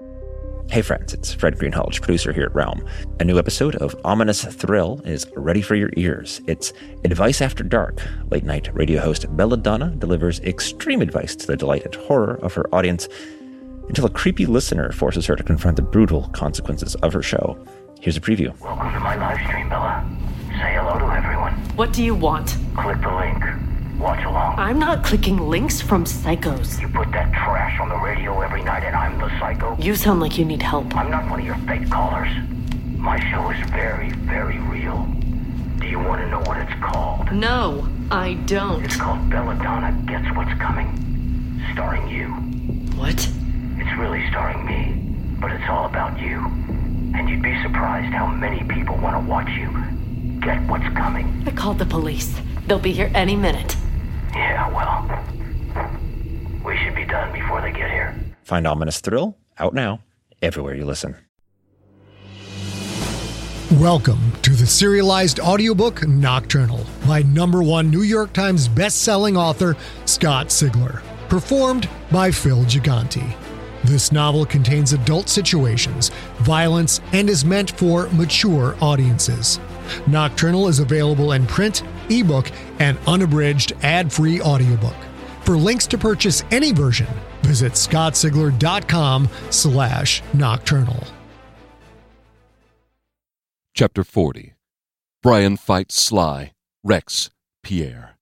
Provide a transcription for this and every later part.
Hey friends, it's Fred Greenhalgh, producer here at Realm. A new episode of Ominous Thrill is ready for your ears. It's Advice After Dark. Late night radio host Belladonna delivers extreme advice to the delight and horror of her audience until a creepy listener forces her to confront the brutal consequences of her show. Here's a preview. Welcome to my live stream, Bella. Say hello to everyone. What do you want? Click the link. Watch along. I'm not clicking links from psychos. You put that trash on the radio every night and I'm the psycho. You sound like you need help. I'm not one of your fake callers. My show is very, very real. Do you want to know what it's called? No, I don't. It's called Belladonna Gets What's Coming. Starring you. What? It's really starring me, but it's all about you. And you'd be surprised how many people want to watch you get what's coming. I called the police. They'll be here any minute. Yeah, well, we should be done before they get here. Find Ominous Thrill out now, everywhere you listen. Welcome to the serialized audiobook Nocturnal by number one New York Times best-selling author Scott Sigler, performed by Phil Gigante. This novel contains adult situations, violence, and is meant for mature audiences. Nocturnal is available in print, ebook, and unabridged ad-free audiobook. For links to purchase any version, visit scottsigler.com slash nocturnal. Chapter 40 Bryan Fights Sly, Rex, Pierre.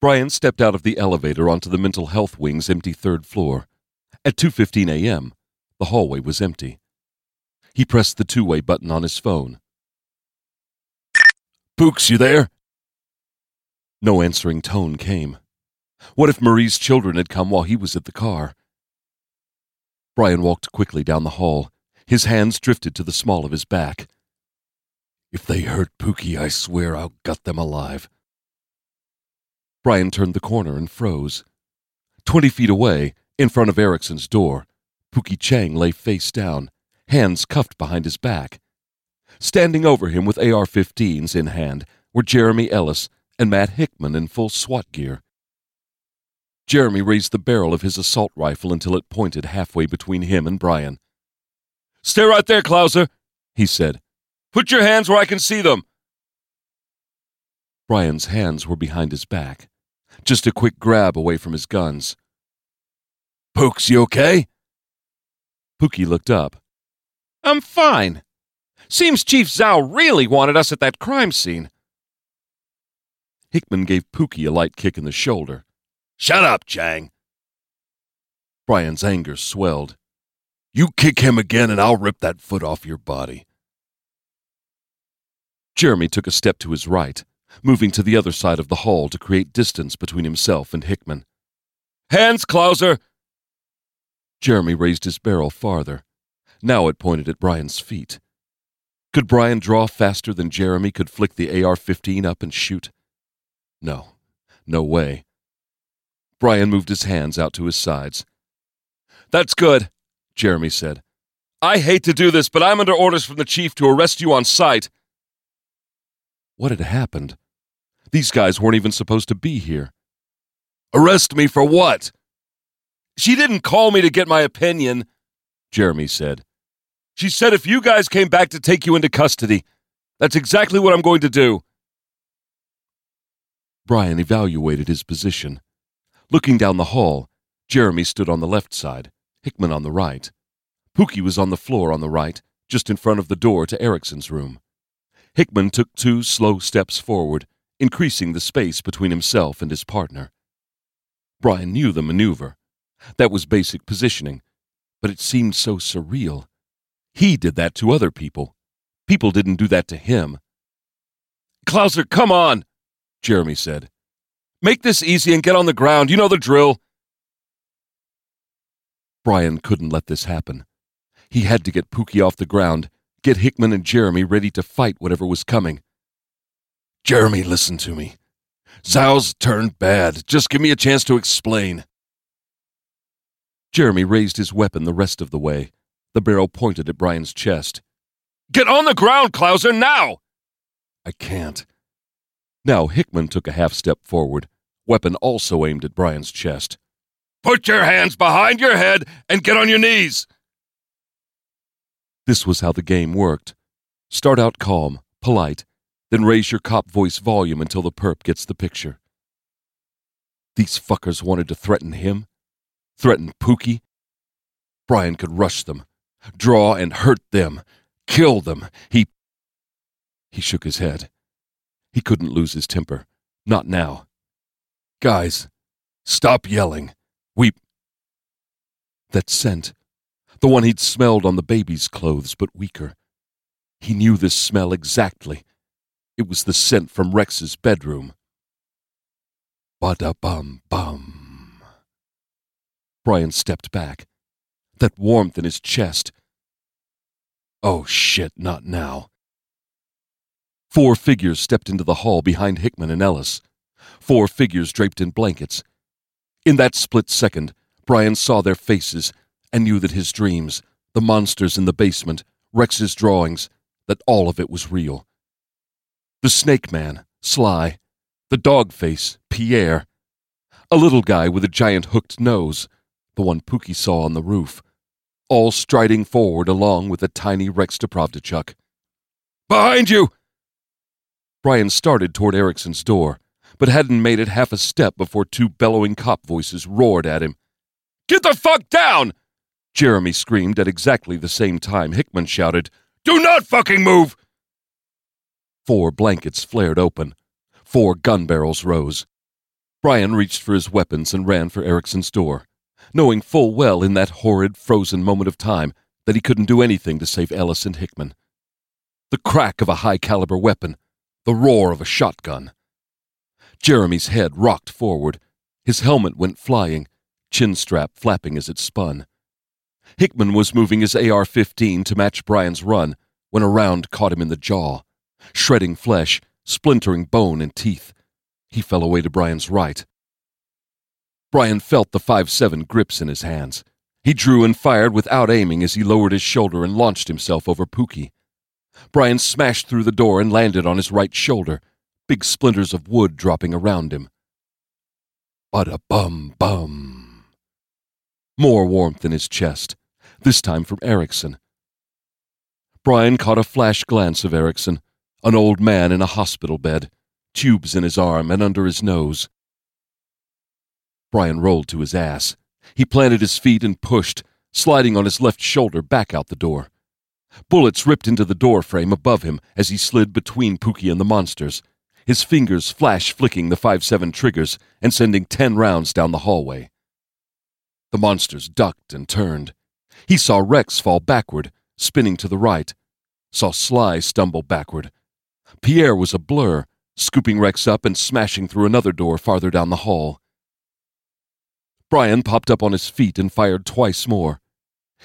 Bryan stepped out of the elevator onto the mental health wing's empty third floor. At 2:15 a.m., the hallway was empty. He pressed the two-way button on his phone. Pooks, you there? No answering tone came. What if Marie's children had come while he was at the car? Bryan walked quickly down the hall. His hands drifted to the small of his back. If they hurt Pookie, I swear I'll gut them alive. Bryan turned the corner and froze. Twenty feet away, in front of Erickson's door, Pookie Chang lay face down, hands cuffed behind his back. Standing over him with AR 15s in hand were Jeremy Ellis and Matt Hickman in full SWAT gear. Jeremy raised the barrel of his assault rifle until it pointed halfway between him and Bryan. Stay right there, Clauser, he said. Put your hands where I can see them. Bryan's hands were behind his back, just a quick grab away from his guns. Pooks, you okay? Pookie looked up. I'm fine. Seems Chief Zou really wanted us at that crime scene. Hickman gave Pookie a light kick in the shoulder. Shut up, Chang. Bryan's anger swelled. You kick him again and I'll rip that foot off your body. Jeremy took a step to his right, moving to the other side of the hall to create distance between himself and Hickman. Hands, Clauser! Jeremy raised his barrel farther. Now it pointed at Bryan's feet. Could Bryan draw faster than Jeremy could flick the AR 15 up and shoot? No, no way. Bryan moved his hands out to his sides. That's good, Jeremy said. I hate to do this, but I'm under orders from the chief to arrest you on sight. What had happened? These guys weren't even supposed to be here. Arrest me for what? She didn't call me to get my opinion, Jeremy said. She said if you guys came back to take you into custody, that's exactly what I'm going to do. Bryan evaluated his position. Looking down the hall, Jeremy stood on the left side, Hickman on the right. Pookie was on the floor on the right, just in front of the door to Erickson's room. Hickman took two slow steps forward, increasing the space between himself and his partner. Bryan knew the maneuver. That was basic positioning, but it seemed so surreal. He did that to other people. People didn't do that to him. Clauser, come on, Jeremy said. Make this easy and get on the ground. You know the drill. Bryan couldn't let this happen. He had to get Pookie off the ground, get Hickman and Jeremy ready to fight whatever was coming. Jeremy, listen to me. Zou's turned bad. Just give me a chance to explain. Jeremy raised his weapon the rest of the way, the barrel pointed at Bryan's chest. Get on the ground, Clauser, now! I can't. Now Hickman took a half step forward, weapon also aimed at Bryan's chest. Put your hands behind your head and get on your knees. This was how the game worked. Start out calm, polite, then raise your cop voice volume until the perp gets the picture. These fuckers wanted to threaten him, threaten Pookie. Bryan could rush them, draw and hurt them, kill them. He. He shook his head. He couldn't lose his temper. Not now. Guys, stop yelling. We. That scent. The one he'd smelled on the baby's clothes, but weaker. He knew this smell exactly. It was the scent from Rex's bedroom. Bada bum bum. Bryan stepped back. That warmth in his chest. Oh shit, not now. Four figures stepped into the hall behind Hickman and Ellis. Four figures draped in blankets. In that split second, Bryan saw their faces and knew that his dreams, the monsters in the basement, Rex's drawings, that all of it was real. The snake man, Sly, the dog face, Pierre, a little guy with a giant hooked nose, the one Pookie saw on the roof, all striding forward along with the tiny Rex Deprovdechuk. Behind you! Bryan started toward Erickson's door, but hadn't made it half a step before two bellowing cop voices roared at him. Get the fuck down! Jeremy screamed at exactly the same time Hickman shouted, Do not fucking move! Four blankets flared open. Four gun barrels rose. Bryan reached for his weapons and ran for Erickson's door, knowing full well in that horrid, frozen moment of time that he couldn't do anything to save Ellis and Hickman. The crack of a high caliber weapon, the roar of a shotgun. Jeremy's head rocked forward. His helmet went flying, chin strap flapping as it spun. Hickman was moving his AR 15 to match Bryan's run when a round caught him in the jaw, shredding flesh, splintering bone and teeth. He fell away to Bryan's right. Bryan felt the 5-7 grips in his hands. He drew and fired without aiming as he lowered his shoulder and launched himself over Pookie. Bryan smashed through the door and landed on his right shoulder, big splinters of wood dropping around him. Bada bum bum. More warmth in his chest, this time from Erickson. Bryan caught a flash glance of Erickson, an old man in a hospital bed, tubes in his arm and under his nose. Bryan rolled to his ass. He planted his feet and pushed, sliding on his left shoulder back out the door. Bullets ripped into the door frame above him as he slid between Pookie and the monsters, his fingers flash flicking the 5-7 triggers and sending ten rounds down the hallway. The monsters ducked and turned. He saw Rex fall backward, spinning to the right, saw Sly stumble backward. Pierre was a blur, scooping Rex up and smashing through another door farther down the hall. Bryan popped up on his feet and fired twice more.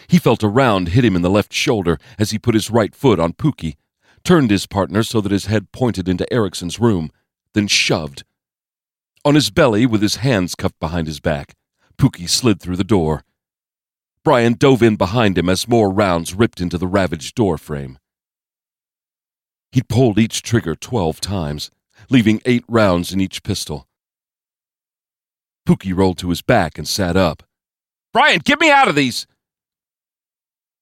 He felt a round hit him in the left shoulder as he put his right foot on Pookie, turned his partner so that his head pointed into Erickson's room, then shoved. On his belly, with his hands cuffed behind his back, Pookie slid through the door. Bryan dove in behind him as more rounds ripped into the ravaged door frame. He'd pulled each trigger twelve times, leaving eight rounds in each pistol. Pookie rolled to his back and sat up. Bryan, get me out of these!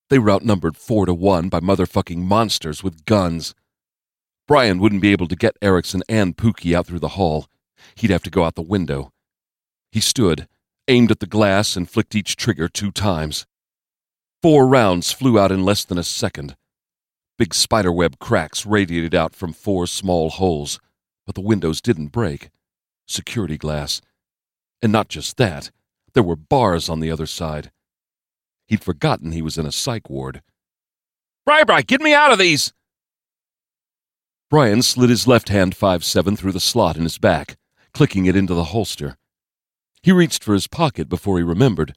They were outnumbered four to one by motherfucking monsters with guns. Bryan wouldn't be able to get Erickson and Pookie out through the hall. He'd have to go out the window. He stood, aimed at the glass, and flicked each trigger two times. Four rounds flew out in less than a second. Big spiderweb cracks radiated out from four small holes, but the windows didn't break. Security glass. And not just that, there were bars on the other side. He'd forgotten he was in a psych ward. Bri, get me out of these! Bryan slid his left hand 5-7 through the slot in his back, clicking it into the holster. He reached for his pocket before he remembered.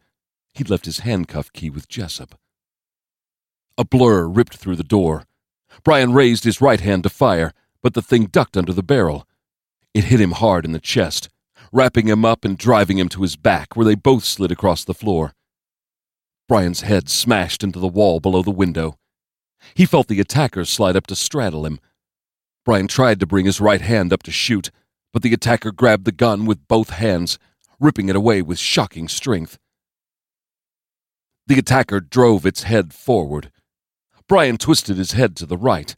He'd left his handcuff key with Jessup. A blur ripped through the door. Bryan raised his right hand to fire, but the thing ducked under the barrel. It hit him hard in the chest, wrapping him up and driving him to his back, where they both slid across the floor. Bryan's head smashed into the wall below the window. He felt the attacker slide up to straddle him. Bryan tried to bring his right hand up to shoot, but the attacker grabbed the gun with both hands, ripping it away with shocking strength. The attacker drove its head forward. Bryan twisted his head to the right.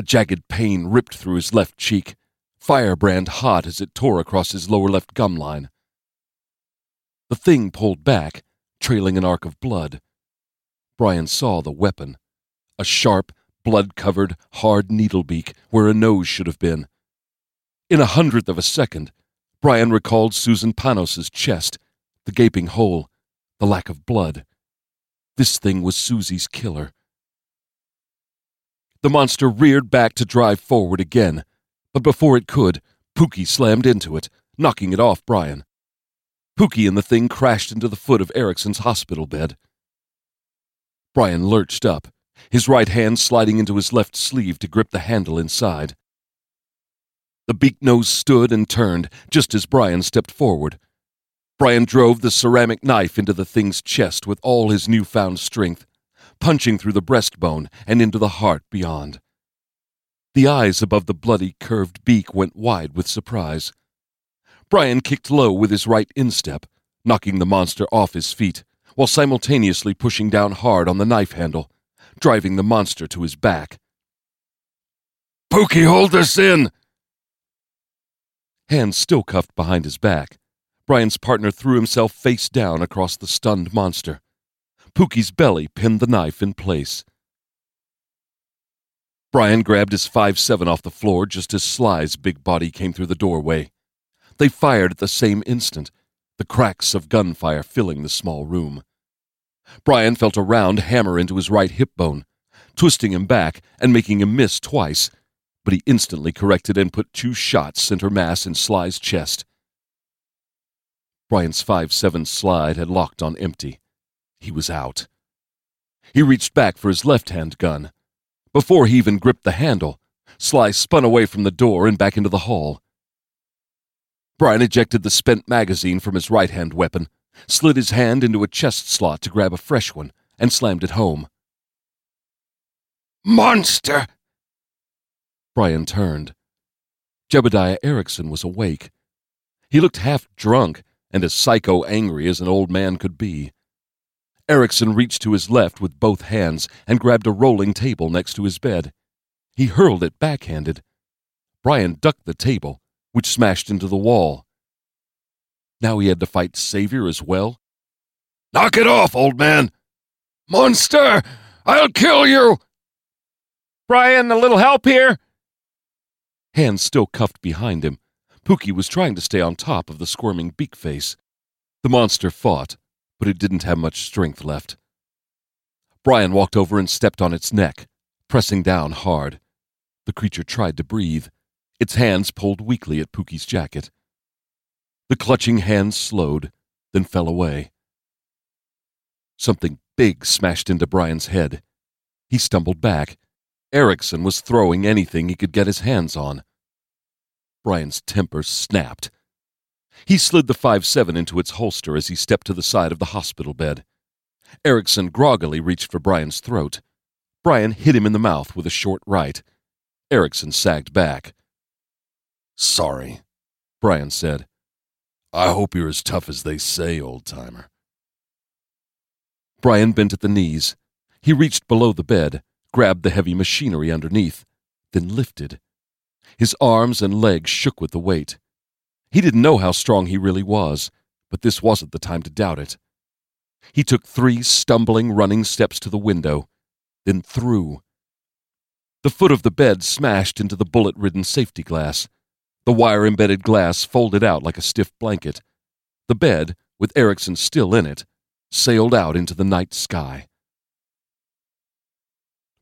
A jagged pain ripped through his left cheek, firebrand hot as it tore across his lower left gum line. The thing pulled back, trailing an arc of blood. Bryan saw the weapon a sharp, blood covered, hard needle beak where a nose should have been. In a hundredth of a second, Bryan recalled Susan Panos's chest, the gaping hole, the lack of blood. This thing was Susie's killer. The monster reared back to drive forward again, but before it could, Pookie slammed into it, knocking it off Bryan. Pookie and the thing crashed into the foot of Erickson's hospital bed. Bryan lurched up, his right hand sliding into his left sleeve to grip the handle inside. The beak nose stood and turned just as Bryan stepped forward. Bryan drove the ceramic knife into the thing's chest with all his newfound strength, punching through the breastbone and into the heart beyond. The eyes above the bloody, curved beak went wide with surprise. Bryan kicked low with his right instep, knocking the monster off his feet, while simultaneously pushing down hard on the knife handle, driving the monster to his back. Pookie, hold us in! Hands still cuffed behind his back, Bryan's partner threw himself face down across the stunned monster. Pookie's belly pinned the knife in place. Bryan grabbed his 5-7 off the floor just as Sly's big body came through the doorway. They fired at the same instant, the cracks of gunfire filling the small room. Bryan felt a round hammer into his right hip bone, twisting him back and making him miss twice, but he instantly corrected and put two shots center mass in Sly's chest. Bryan's 5-7 slide had locked on empty. He was out. He reached back for his left-hand gun. Before he even gripped the handle, Sly spun away from the door and back into the hall. Bryan ejected the spent magazine from his right-hand weapon, slid his hand into a chest slot to grab a fresh one, and slammed it home. Monster! Bryan turned. Jebediah Erickson was awake. He looked half drunk and as psycho angry as an old man could be. Erickson reached to his left with both hands and grabbed a rolling table next to his bed. He hurled it backhanded. Bryan ducked the table, which smashed into the wall. Now he had to fight Savior as well. Knock it off, old man! Monster! I'll kill you! Bryan, a little help here? Hands still cuffed behind him, Pookie was trying to stay on top of the squirming beak face. The monster fought, but it didn't have much strength left. Bryan walked over and stepped on its neck, pressing down hard. The creature tried to breathe. Its hands pulled weakly at Pookie's jacket. The clutching hands slowed, then fell away. Something big smashed into Bryan's head. He stumbled back, Erickson was throwing anything he could get his hands on. Bryan's temper snapped. He slid the 5-7 into its holster as he stepped to the side of the hospital bed. Erickson groggily reached for Bryan's throat. Bryan hit him in the mouth with a short right. Erickson sagged back. Sorry, Bryan said. I hope you're as tough as they say, old timer. Bryan bent at the knees. He reached below the bed, grabbed the heavy machinery underneath, then lifted. His arms and legs shook with the weight. He didn't know how strong he really was, but this wasn't the time to doubt it. He took three stumbling, running steps to the window, then through. The foot of the bed smashed into the bullet ridden safety glass. The wire embedded glass folded out like a stiff blanket. The bed, with Erickson still in it, sailed out into the night sky.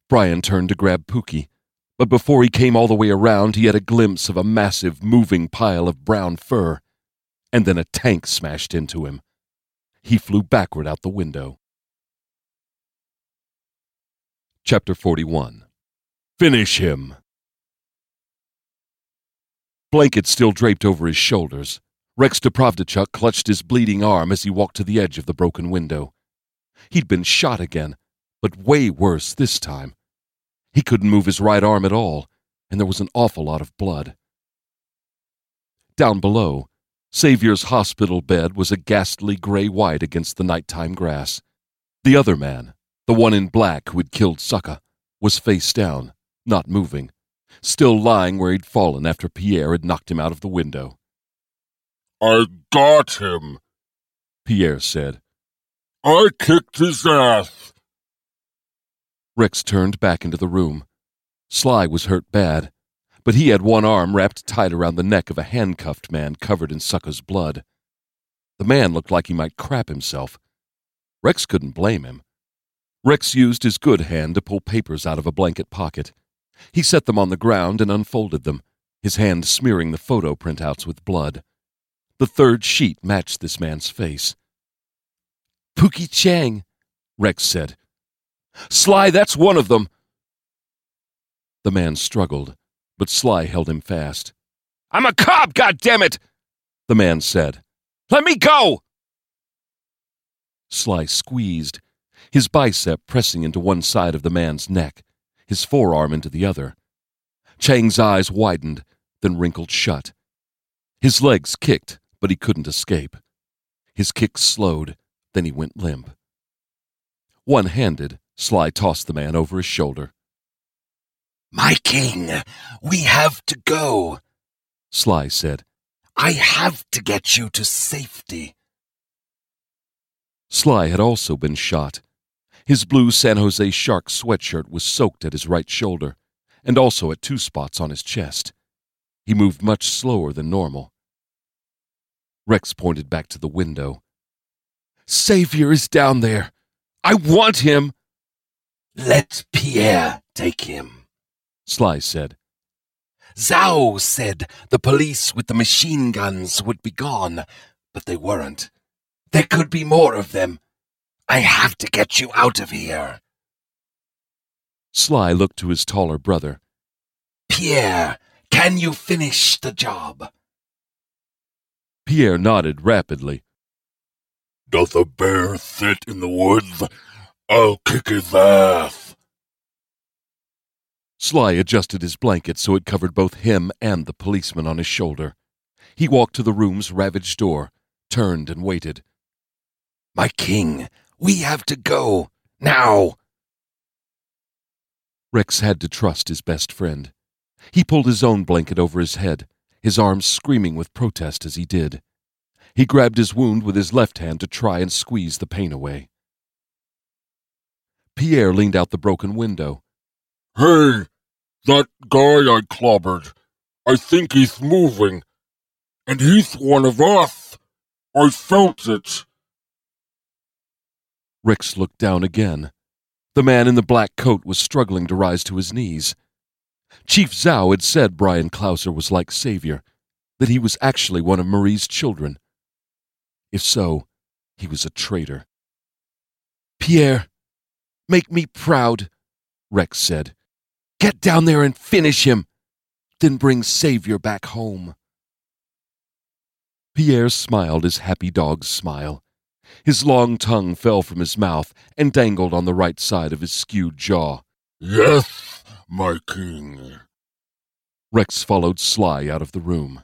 Bryan turned to grab Pookie, but before he came all the way around, he had a glimpse of a massive, moving pile of brown fur, and then a tank smashed into him. He flew backward out the window. Chapter 41 Finish him! Blanket still draped over his shoulders. Rex Deprovdechuk clutched his bleeding arm as he walked to the edge of the broken window. He'd been shot again, but way worse this time. He couldn't move his right arm at all, and there was an awful lot of blood. Down below, Savior's hospital bed was a ghastly gray white against the nighttime grass. The other man, the one in black who had killed Sucka, was face down, not moving, still lying where he'd fallen after Pierre had knocked him out of the window. I got him, Pierre said. I kicked his ass. Rex turned back into the room. Sly was hurt bad, but he had one arm wrapped tight around the neck of a handcuffed man covered in Sucka's blood. The man looked like he might crap himself. Rex couldn't blame him. Rex used his good hand to pull papers out of a blanket pocket. He set them on the ground and unfolded them, his hand smearing the photo printouts with blood. The third sheet matched this man's face. Pookie Chang, Rex said. Sly, that's one of them. The man struggled, but Sly held him fast. I'm a cop, goddammit! The man said. Let me go! Sly squeezed, his bicep pressing into one side of the man's neck, his forearm into the other. Chang's eyes widened, then wrinkled shut. His legs kicked, but he couldn't escape. His kicks slowed, then he went limp. One handed, Sly tossed the man over his shoulder. My king, we have to go, Sly said. I have to get you to safety. Sly had also been shot. His blue San Jose Shark sweatshirt was soaked at his right shoulder, and also at two spots on his chest. He moved much slower than normal. Rex pointed back to the window. Savior is down there. I want him. Let Pierre take him, Sly said. Zou said the police with the machine guns would be gone, but they weren't. There could be more of them. I have to get you out of here. Sly looked to his taller brother. Pierre, can you finish the job? Pierre nodded rapidly. Doth a bear sit in the woods? I'll kick his ass. Sly adjusted his blanket so it covered both him and the policeman on his shoulder. He walked to the room's ravaged door, turned and waited. My king, we have to go. Now! Rex had to trust his best friend. He pulled his own blanket over his head, his arms screaming with protest as he did. He grabbed his wound with his left hand to try and squeeze the pain away. Pierre leaned out the broken window. Hey, that guy I clobbered. I think he's moving. And he's one of us. I felt it. Rex looked down again. The man in the black coat was struggling to rise to his knees. Chief Zou had said Bryan Clauser was like Savior, that he was actually one of Marie's children. If so, he was a traitor. Pierre, make me proud, Rex said. Get down there and finish him, then bring Savior back home. Pierre smiled his happy dog's smile. His long tongue fell from his mouth and dangled on the right side of his skewed jaw. Yes, my king. Rex followed Sly out of the room.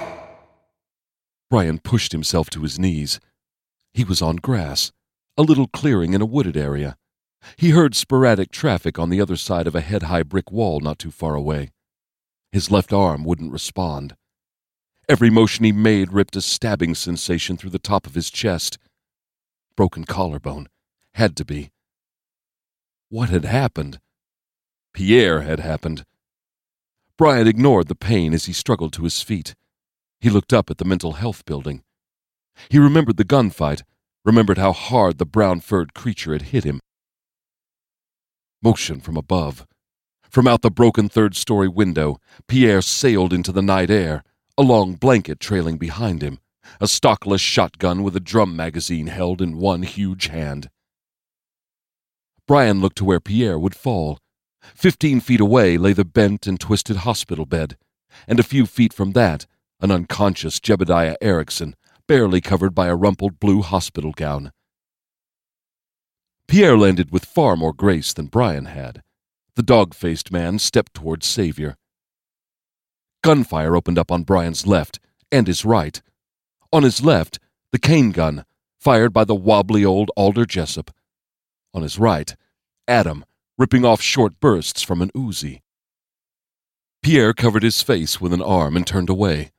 Bryan pushed himself to his knees. He was on grass, a little clearing in a wooded area. He heard sporadic traffic on the other side of a head high brick wall not too far away. His left arm wouldn't respond. Every motion he made ripped a stabbing sensation through the top of his chest. Broken collarbone. Had to be. What had happened? Pierre had happened. Bryan ignored the pain as he struggled to his feet. He looked up at the mental health building. He remembered the gunfight, remembered how hard the brown furred creature had hit him. Motion from above. From out the broken third story window, Pierre sailed into the night air, a long blanket trailing behind him, a stockless shotgun with a drum magazine held in one huge hand. Bryan looked to where Pierre would fall. Fifteen feet away lay the bent and twisted hospital bed, and a few feet from that, an unconscious Jebediah Erickson, barely covered by a rumpled blue hospital gown. Pierre landed with far more grace than Bryan had. The dog faced man stepped towards Savior. Gunfire opened up on Bryan's left and his right. On his left, the cane gun, fired by the wobbly old Alder Jessup. On his right, Adam, ripping off short bursts from an Uzi. Pierre covered his face with an arm and turned away.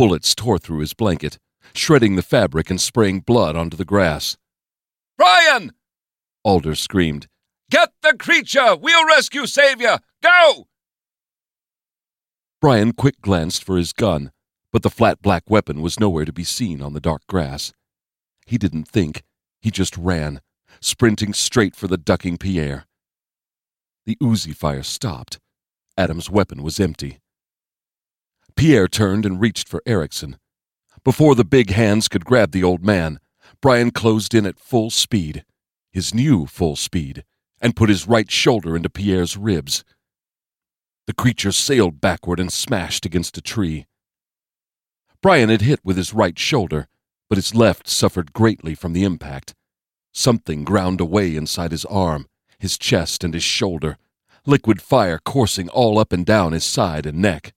Bullets tore through his blanket, shredding the fabric and spraying blood onto the grass. Bryan! Alder screamed. Get the creature! We'll rescue Savior! Go! Bryan quick glanced for his gun, but the flat black weapon was nowhere to be seen on the dark grass. He didn't think, he just ran, sprinting straight for the ducking Pierre. The Uzi fire stopped. Adam's weapon was empty. Pierre turned and reached for Erickson. Before the big hands could grab the old man, Bryan closed in at full speed, his new full speed, and put his right shoulder into Pierre's ribs. The creature sailed backward and smashed against a tree. Bryan had hit with his right shoulder, but his left suffered greatly from the impact. Something ground away inside his arm, his chest, and his shoulder, liquid fire coursing all up and down his side and neck.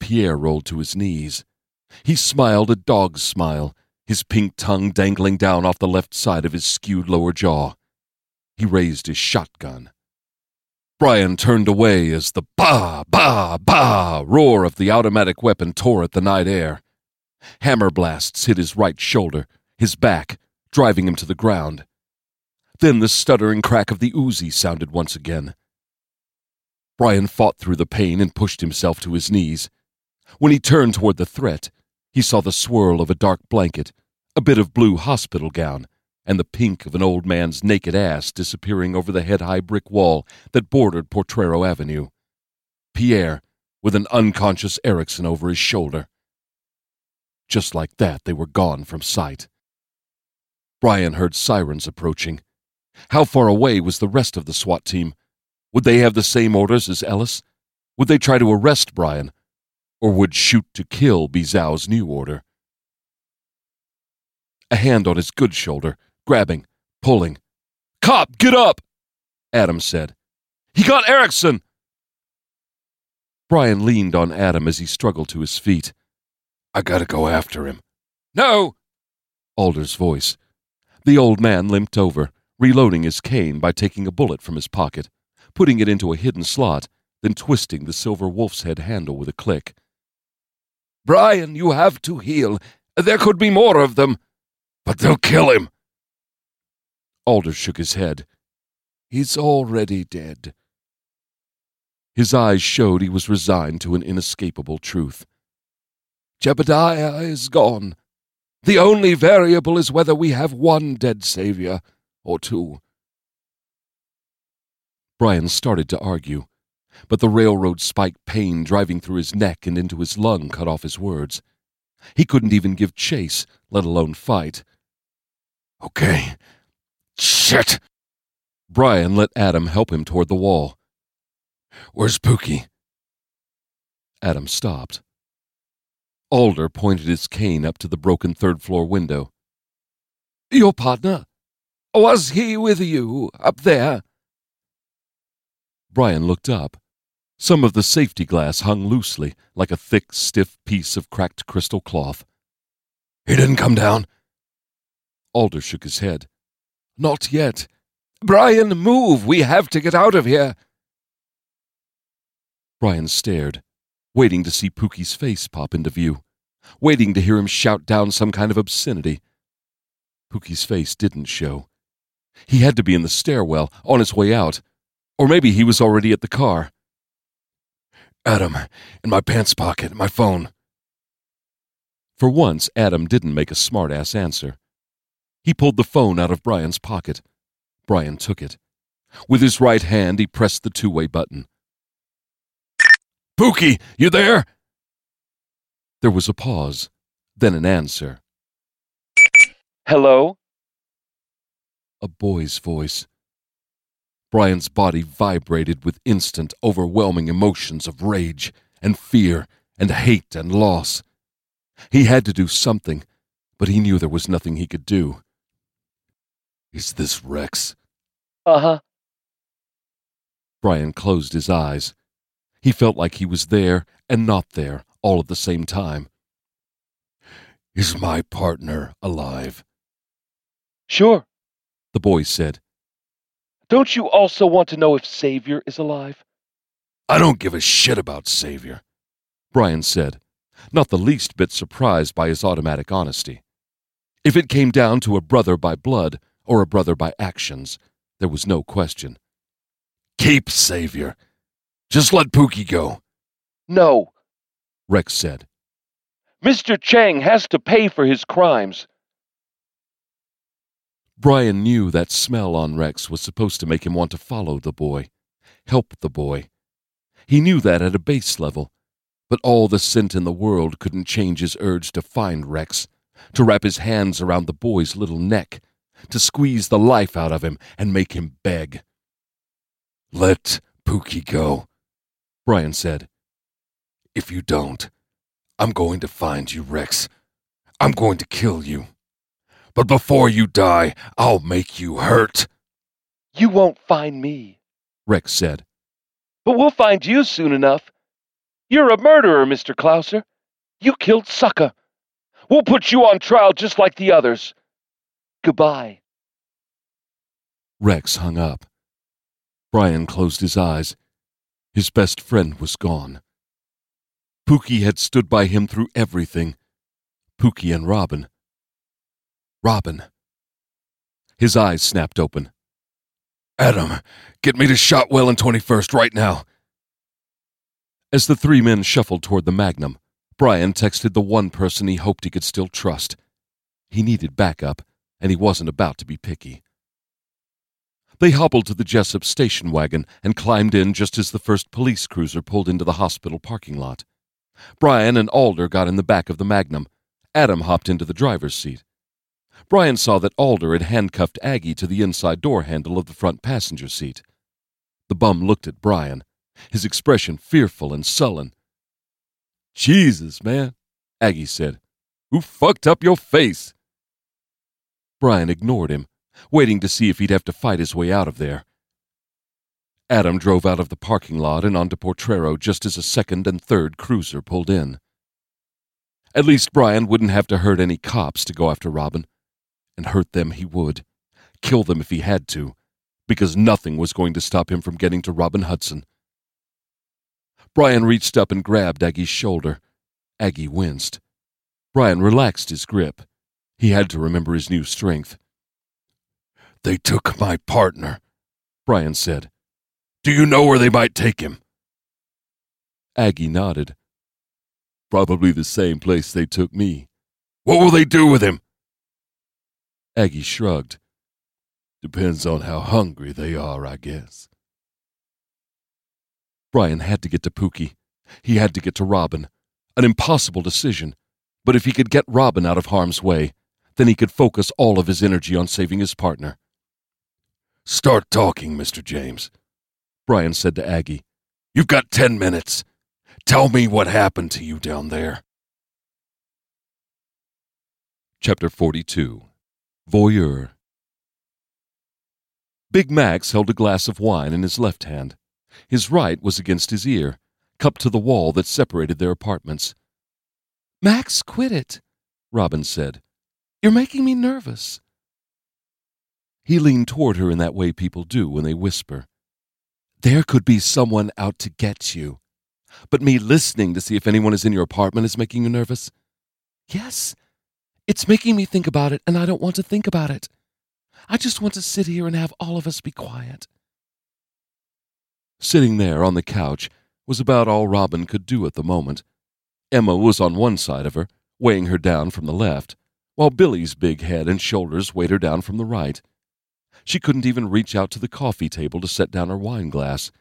Pierre rolled to his knees. He smiled a dog's smile, his pink tongue dangling down off the left side of his skewed lower jaw. He raised his shotgun. Bryan turned away as the bah, bah, bah roar of the automatic weapon tore at the night air. Hammer blasts hit his right shoulder, his back, driving him to the ground. Then the stuttering crack of the Uzi sounded once again. Bryan fought through the pain and pushed himself to his knees. When he turned toward the threat, he saw the swirl of a dark blanket, a bit of blue hospital gown, and the pink of an old man's naked ass disappearing over the head high brick wall that bordered Potrero Avenue. Pierre, with an unconscious Erickson over his shoulder. Just like that, they were gone from sight. Bryan heard sirens approaching. How far away was the rest of the SWAT team? Would they have the same orders as Ellis? Would they try to arrest Brian? Or would shoot to kill be Zou's new order? A hand on his good shoulder, grabbing, pulling. Cop, get up! Adam said. He got Erickson! Bryan leaned on Adam as he struggled to his feet. I gotta go after him. No! Alder's voice. The old man limped over, reloading his cane by taking a bullet from his pocket, putting it into a hidden slot, then twisting the silver wolf's head handle with a click. Bryan, you have to heal. There could be more of them. But they'll kill him. Alder shook his head. He's already dead. His eyes showed he was resigned to an inescapable truth. Jebediah is gone. The only variable is whether we have one dead savior or two. Bryan started to argue, but the railroad spike pain driving through his neck and into his lung cut off his words. He couldn't even give chase, let alone fight. Okay. Shit! Bryan let Adam help him toward the wall. Where's Pookie? Adam stopped. Alder pointed his cane up to the broken third floor window. Your partner? Was he with you up there? Bryan looked up. Some of the safety glass hung loosely, like a thick, stiff piece of cracked crystal cloth. He didn't come down? Alder shook his head. Not yet. Bryan, move! We have to get out of here! Bryan stared, waiting to see Pookie's face pop into view, waiting to hear him shout down some kind of obscenity. Pookie's face didn't show. He had to be in the stairwell, on his way out. Or maybe he was already at the car. Adam, in my pants pocket, my phone. For once, Adam didn't make a smart-ass answer. He pulled the phone out of Bryan's pocket. Bryan took it. With his right hand, he pressed the two way button. Pookie, you there? There was a pause, then an answer. Hello? A boy's voice. Bryan's body vibrated with instant, overwhelming emotions of rage and fear and hate and loss. He had to do something, but he knew there was nothing he could do. Is this Rex? Uh huh. Bryan closed his eyes. He felt like he was there and not there all at the same time. Is my partner alive? Sure. The boy said. Don't you also want to know if Savior is alive? I don't give a shit about Savior, Bryan said, not the least bit surprised by his automatic honesty. If it came down to a brother by blood or a brother by actions, there was no question. Keep Savior. Just let Pookie go. No. Rex said. Mr. Chang has to pay for his crimes. Bryan knew that smell on Rex was supposed to make him want to follow the boy, help the boy. He knew that at a base level, but all the scent in the world couldn't change his urge to find Rex, to wrap his hands around the boy's little neck, to squeeze the life out of him and make him beg. Let Pookie go, Bryan said. If you don't, I'm going to find you, Rex. I'm going to kill you. But before you die, I'll make you hurt. You won't find me, Rex said. But we'll find you soon enough. You're a murderer, Mr. Clauser. You killed Sucka. We'll put you on trial just like the others. Goodbye. Rex hung up. Bryan closed his eyes. His best friend was gone. Pookie had stood by him through everything. Pookie and Robin. Robin. His eyes snapped open. Adam, get me to Shotwell and 21st right now. As the three men shuffled toward the Magnum, Bryan texted the one person he hoped he could still trust. He needed backup, and he wasn't about to be picky. They hobbled to the Jessup station wagon and climbed in just as the first police cruiser pulled into the hospital parking lot. Bryan and Alder got in the back of the Magnum. Adam hopped into the driver's seat. Bryan saw that Alder had handcuffed Aggie to the inside door handle of the front passenger seat. The bum looked at Bryan, his expression fearful and sullen. Jesus, man, Aggie said. Who fucked up your face? Bryan ignored him, waiting to see if he'd have to fight his way out of there. Adam drove out of the parking lot and onto Potrero just as a second and third cruiser pulled in. At least Bryan wouldn't have to hurt any cops to go after Robin. And hurt them he would. Kill them if he had to, because nothing was going to stop him from getting to Robin Hudson. Bryan reached up and grabbed Aggie's shoulder. Aggie winced. Bryan relaxed his grip. He had to remember his new strength. They took my partner, Bryan said. Do you know where they might take him? Aggie nodded. Probably the same place they took me. What will they do with him? Aggie shrugged. Depends on how hungry they are, I guess. Bryan had to get to Pookie. He had to get to Robin. An impossible decision. But if he could get Robin out of harm's way, then he could focus all of his energy on saving his partner. Start talking, Mr. James, Bryan said to Aggie. You've got ten minutes. Tell me what happened to you down there. Chapter 42 Voyeur Big Max held a glass of wine in his left hand. His right was against his ear, cupped to the wall that separated their apartments. Max, quit it, Robin said. You're making me nervous. He leaned toward her in that way people do when they whisper. There could be someone out to get you. But me listening to see if anyone is in your apartment is making you nervous? Yes. It's making me think about it, and I don't want to think about it. I just want to sit here and have all of us be quiet. Sitting there on the couch was about all Robin could do at the moment. Emma was on one side of her, weighing her down from the left, while Billy's big head and shoulders weighed her down from the right. She couldn't even reach out to the coffee table to set down her wine glass.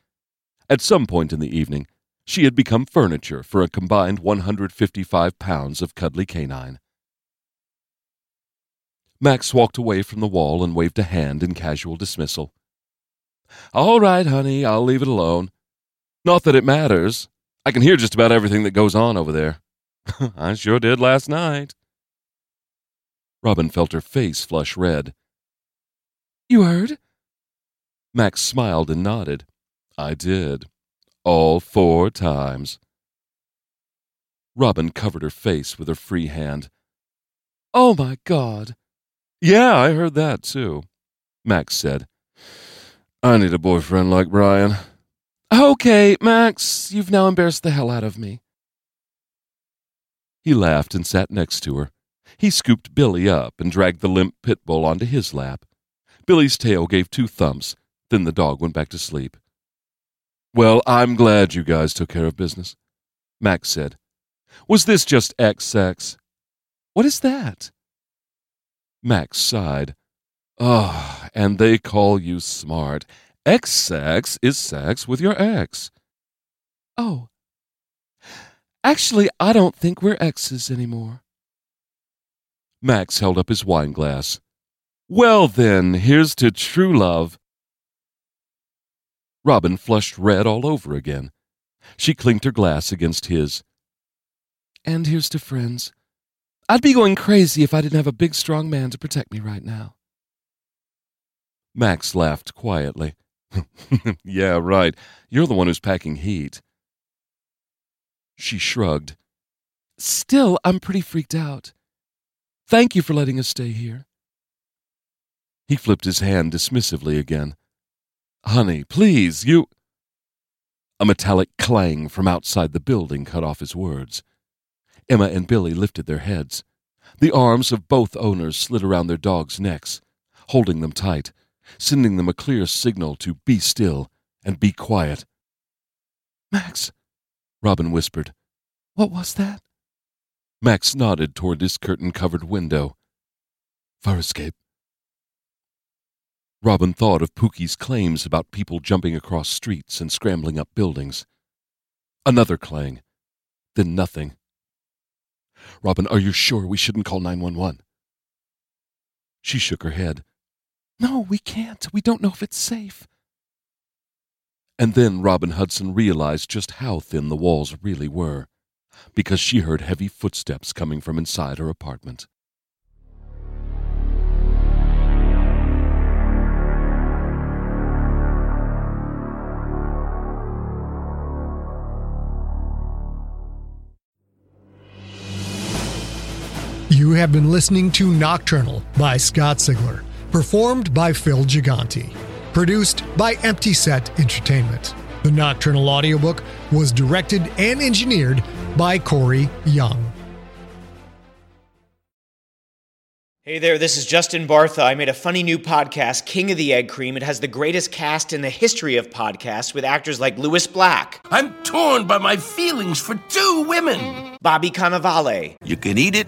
At some point in the evening, she had become furniture for a combined 155 pounds of cuddly canine. Max walked away from the wall and waved a hand in casual dismissal. All right, honey, I'll leave it alone. Not that it matters. I can hear just about everything that goes on over there. I sure did last night. Robin felt her face flush red. You heard? Max smiled and nodded. I did. All four times. Robin covered her face with her free hand. Oh, my God. Yeah, I heard that, too, Max said. I need a boyfriend like Bryan. Okay, Max, you've now embarrassed the hell out of me. He laughed and sat next to her. He scooped Billy up and dragged the limp pit bull onto his lap. Billy's tail gave two thumps, then the dog went back to sleep. Well, I'm glad you guys took care of business, Max said. Was this just X sex? What is that? Max sighed. Ah, oh, and they call you smart. X sex is sex with your ex. Oh. Actually, I don't think we're exes anymore. Max held up his wine glass. Well, then, here's to true love. Robin flushed red all over again. She clinked her glass against his. And here's to friends. I'd be going crazy if I didn't have a big, strong man to protect me right now. Max laughed quietly. yeah, right. You're the one who's packing heat. She shrugged. Still, I'm pretty freaked out. Thank you for letting us stay here. He flipped his hand dismissively again. Honey, please, you. A metallic clang from outside the building cut off his words. Emma and Billy lifted their heads. The arms of both owners slid around their dogs' necks, holding them tight, sending them a clear signal to be still and be quiet. Max, Robin whispered. What was that? Max nodded toward his curtain covered window. Fire escape. Robin thought of Pookie's claims about people jumping across streets and scrambling up buildings. Another clang. Then nothing. Robin, are you sure we shouldn't call 911? She shook her head. No, we can't. We don't know if it's safe. And then Robin Hudson realized just how thin the walls really were, because she heard heavy footsteps coming from inside her apartment. You have been listening to Nocturnal by Scott Sigler, performed by Phil Gigante, produced by Empty Set Entertainment. The Nocturnal audiobook was directed and engineered by Corey Young. Hey there, this is Justin Bartha. I made a funny new podcast, King of the Egg Cream. It has the greatest cast in the history of podcasts with actors like Lewis Black. I'm torn by my feelings for two women. Bobby Cannavale. You can eat it